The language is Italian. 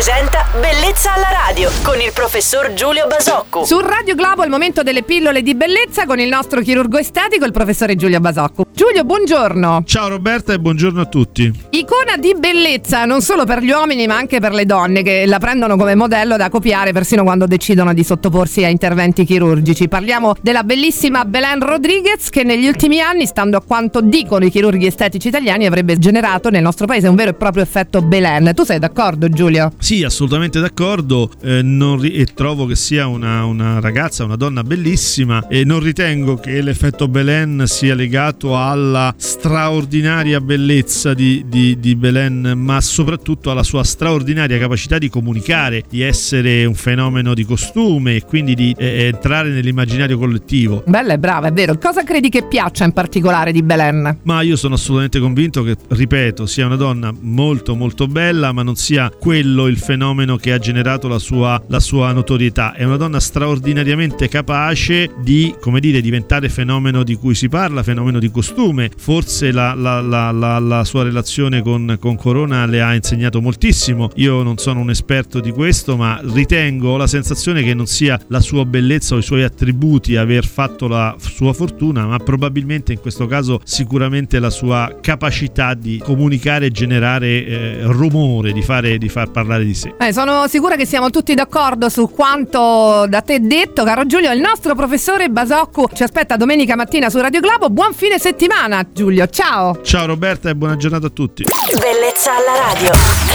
presenta Bellezza alla radio con il professor Giulio Basocco. Su Radio Globo è il momento delle pillole di bellezza con il nostro chirurgo estetico, il professore Giulio Basocco. Giulio, buongiorno. Ciao Roberta e buongiorno a tutti. Icona di bellezza non solo per gli uomini ma anche per le donne che la prendono come modello da copiare persino quando decidono di sottoporsi a interventi chirurgici. Parliamo della bellissima Belen Rodriguez che negli ultimi anni, stando a quanto dicono i chirurghi estetici italiani, avrebbe generato nel nostro paese un vero e proprio effetto Belen. Tu sei d'accordo Giulio? Sì, assolutamente d'accordo eh, ri- e trovo che sia una, una, ragazza, una donna bellissima e non ritengo che l'effetto Belen sia legato alla straordinaria bellezza di, di, di Belen, ma soprattutto alla sua straordinaria capacità di comunicare, di essere un fenomeno di costume e quindi di eh, entrare nell'immaginario collettivo. Bella e brava, è vero. Cosa credi che piaccia in particolare di Belen? Ma io sono assolutamente convinto che, ripeto, sia una donna molto molto bella, ma non sia quello il fenomeno che ha generato la sua, la sua notorietà. È una donna straordinariamente capace di, come dire, diventare fenomeno di cui si parla, fenomeno di costume. Forse la, la, la, sua relazione con, con Corona le ha insegnato moltissimo. Io non sono un esperto di questo, ma ritengo, la sensazione che non sia la sua bellezza o i suoi attributi aver fatto la sua fortuna, ma probabilmente in questo caso sicuramente la sua capacità di comunicare e generare eh, rumore, di, fare, di far parlare di sé. Eh, sono sicura che siamo tutti d'accordo su quanto da te detto, caro Giulio. Il nostro professore Basocco ci aspetta domenica mattina su Radio Globo. Buon fine settimana, Giulio. Ciao. Ciao Roberta e buona giornata a tutti. Bellezza alla radio.